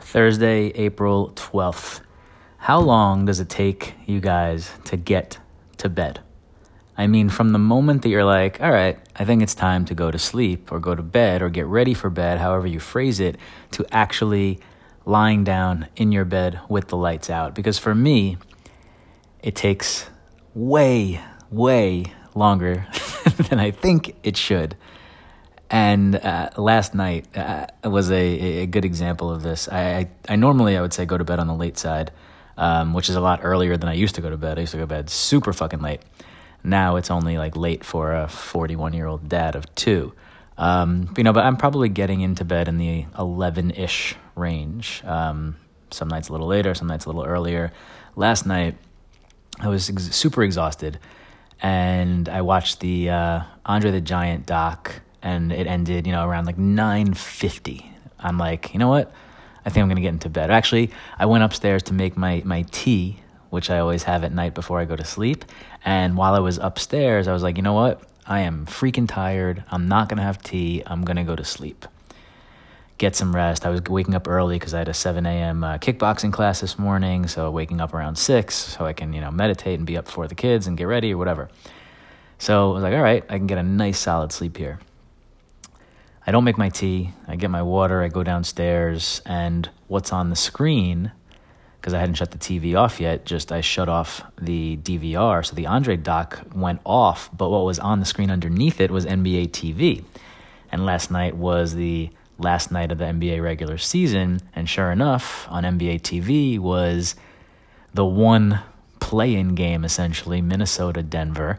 Thursday, April 12th. How long does it take you guys to get to bed? I mean, from the moment that you're like, all right, I think it's time to go to sleep or go to bed or get ready for bed, however you phrase it, to actually lying down in your bed with the lights out. Because for me, it takes way, way longer than I think it should. And uh, last night uh, was a, a good example of this. I, I, I, normally I would say go to bed on the late side, um, which is a lot earlier than I used to go to bed. I used to go to bed super fucking late. Now it's only like late for a 41 year old dad of two. Um, you know, but I'm probably getting into bed in the 11 ish range. Um, some nights a little later, some nights a little earlier. Last night I was ex- super exhausted, and I watched the uh, Andre the Giant doc and it ended, you know, around like 9:50. I'm like, you know what? I think I'm gonna get into bed. Actually, I went upstairs to make my my tea, which I always have at night before I go to sleep. And while I was upstairs, I was like, you know what? I am freaking tired. I'm not gonna have tea. I'm gonna go to sleep. Get some rest. I was waking up early because I had a 7 a.m. Uh, kickboxing class this morning, so waking up around six so I can you know meditate and be up for the kids and get ready or whatever. So I was like, all right, I can get a nice solid sleep here. I don't make my tea. I get my water. I go downstairs, and what's on the screen, because I hadn't shut the TV off yet, just I shut off the DVR. So the Andre doc went off, but what was on the screen underneath it was NBA TV. And last night was the last night of the NBA regular season. And sure enough, on NBA TV was the one play in game, essentially Minnesota Denver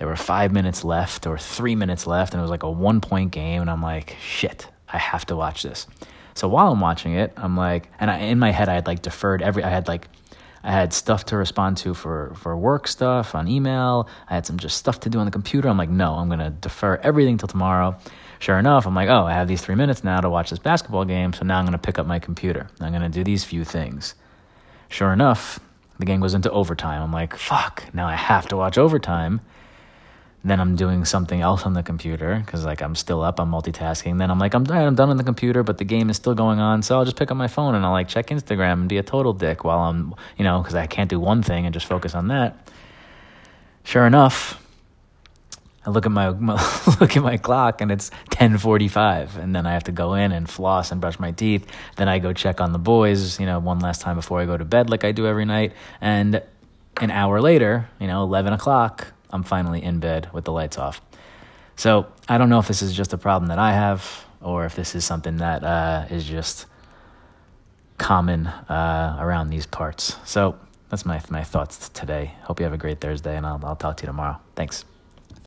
there were five minutes left or three minutes left, and it was like a one point game. And I'm like, shit, I have to watch this. So while I'm watching it, I'm like, and I, in my head, I had like deferred every, I had like, I had stuff to respond to for, for work stuff on email. I had some just stuff to do on the computer. I'm like, no, I'm going to defer everything till tomorrow. Sure enough, I'm like, oh, I have these three minutes now to watch this basketball game. So now I'm going to pick up my computer. I'm going to do these few things. Sure enough, the game goes into overtime. I'm like, fuck, now I have to watch overtime then I'm doing something else on the computer because like I'm still up, I'm multitasking. Then I'm like, I'm I'm done on the computer, but the game is still going on. So I'll just pick up my phone and I'll like check Instagram and be a total dick while I'm, you know, because I can't do one thing and just focus on that. Sure enough, I look at my, my look at my clock and it's 10:45 and then I have to go in and floss and brush my teeth. Then I go check on the boys, you know, one last time before I go to bed like I do every night. And an hour later, you know, 11 o'clock, I'm finally in bed with the lights off. So I don't know if this is just a problem that I have or if this is something that uh, is just common uh, around these parts. So that's my my thoughts today. Hope you have a great Thursday, and I'll I'll talk to you tomorrow. Thanks.